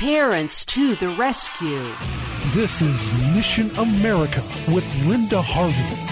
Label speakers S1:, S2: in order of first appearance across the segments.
S1: Parents to the rescue.
S2: This is Mission America with Linda Harvey.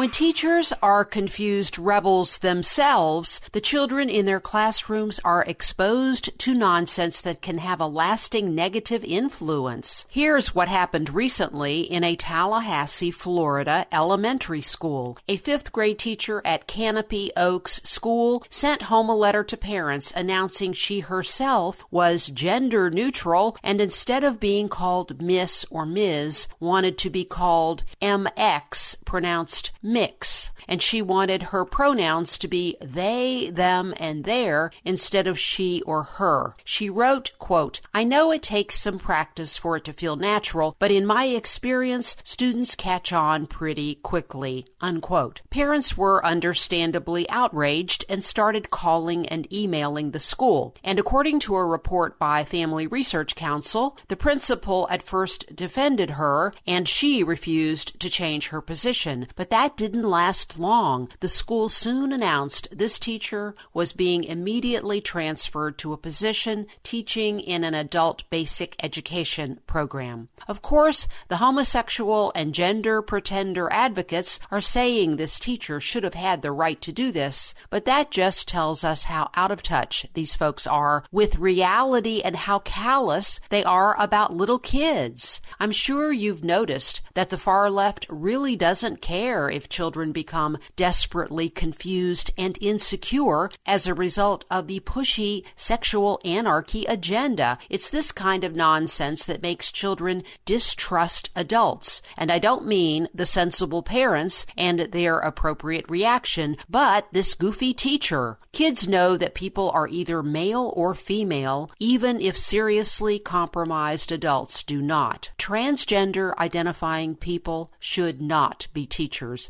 S1: When teachers are confused rebels themselves, the children in their classrooms are exposed to nonsense that can have a lasting negative influence. Here's what happened recently in a Tallahassee, Florida elementary school. A fifth grade teacher at Canopy Oaks School sent home a letter to parents announcing she herself was gender neutral and instead of being called Miss or Ms, wanted to be called MX, pronounced mix, and she wanted her pronouns to be they, them, and their instead of she or her. She wrote, quote, I know it takes some practice for it to feel natural, but in my experience, students catch on pretty quickly, unquote. Parents were understandably outraged and started calling and emailing the school. And according to a report by Family Research Council, the principal at first defended her and she refused to change her position. But that didn't last long. The school soon announced this teacher was being immediately transferred to a position teaching in an adult basic education program. Of course, the homosexual and gender pretender advocates are saying this teacher should have had the right to do this, but that just tells us how out of touch these folks are with reality and how callous they are about little kids. I'm sure you've noticed that the far left really doesn't care if children become desperately confused and insecure as a result of the pushy sexual anarchy agenda. It's this kind of nonsense that makes children distrust adults. And I don't mean the sensible parents and their appropriate reaction, but this goofy teacher. Kids know that people are either male or female, even if seriously compromised adults do not. Transgender identifying people should not be teachers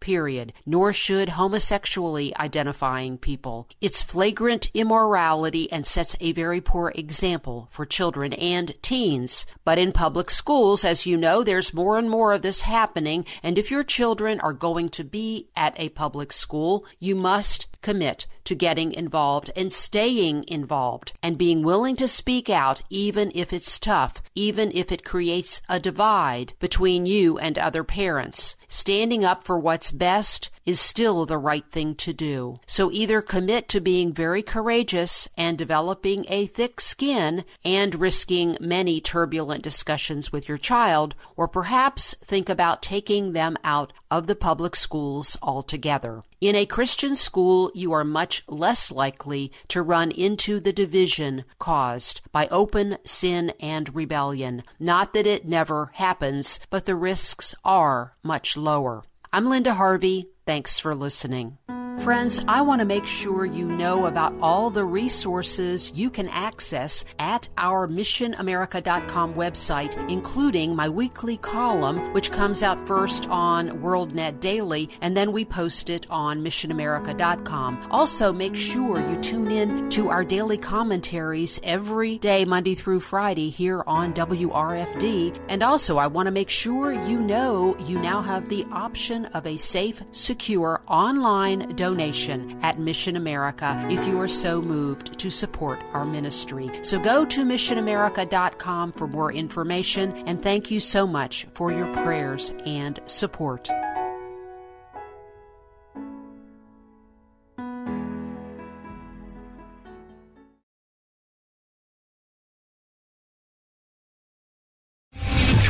S1: period, nor should homosexually identifying people. It's flagrant immorality and sets a very poor example for children and teens. But in public schools, as you know, there's more and more of this happening, and if your children are going to be at a public school, you must commit to getting involved and staying involved and being willing to speak out even if it's tough, even if it creates a divide between you and other parents. Standing up for what's best is still the right thing to do. So either commit to being very courageous and developing a thick skin and risking many turbulent discussions with your child, or perhaps think about taking them out of the public schools altogether. In a Christian school, you are much less likely to run into the division caused by open sin and rebellion. Not that it never happens, but the risks are much lower. I'm Linda Harvey. Thanks for listening. Friends, I want to make sure you know about all the resources you can access at our missionamerica.com website, including my weekly column, which comes out first on WorldNet Daily, and then we post it on missionamerica.com. Also, make sure you tune in to our daily commentaries every day, Monday through Friday, here on WRFD. And also, I want to make sure you know you now have the option of a safe, secure online donation at Mission America if you are so moved to support our ministry. So go to missionamerica.com for more information and thank you so much for your prayers and support.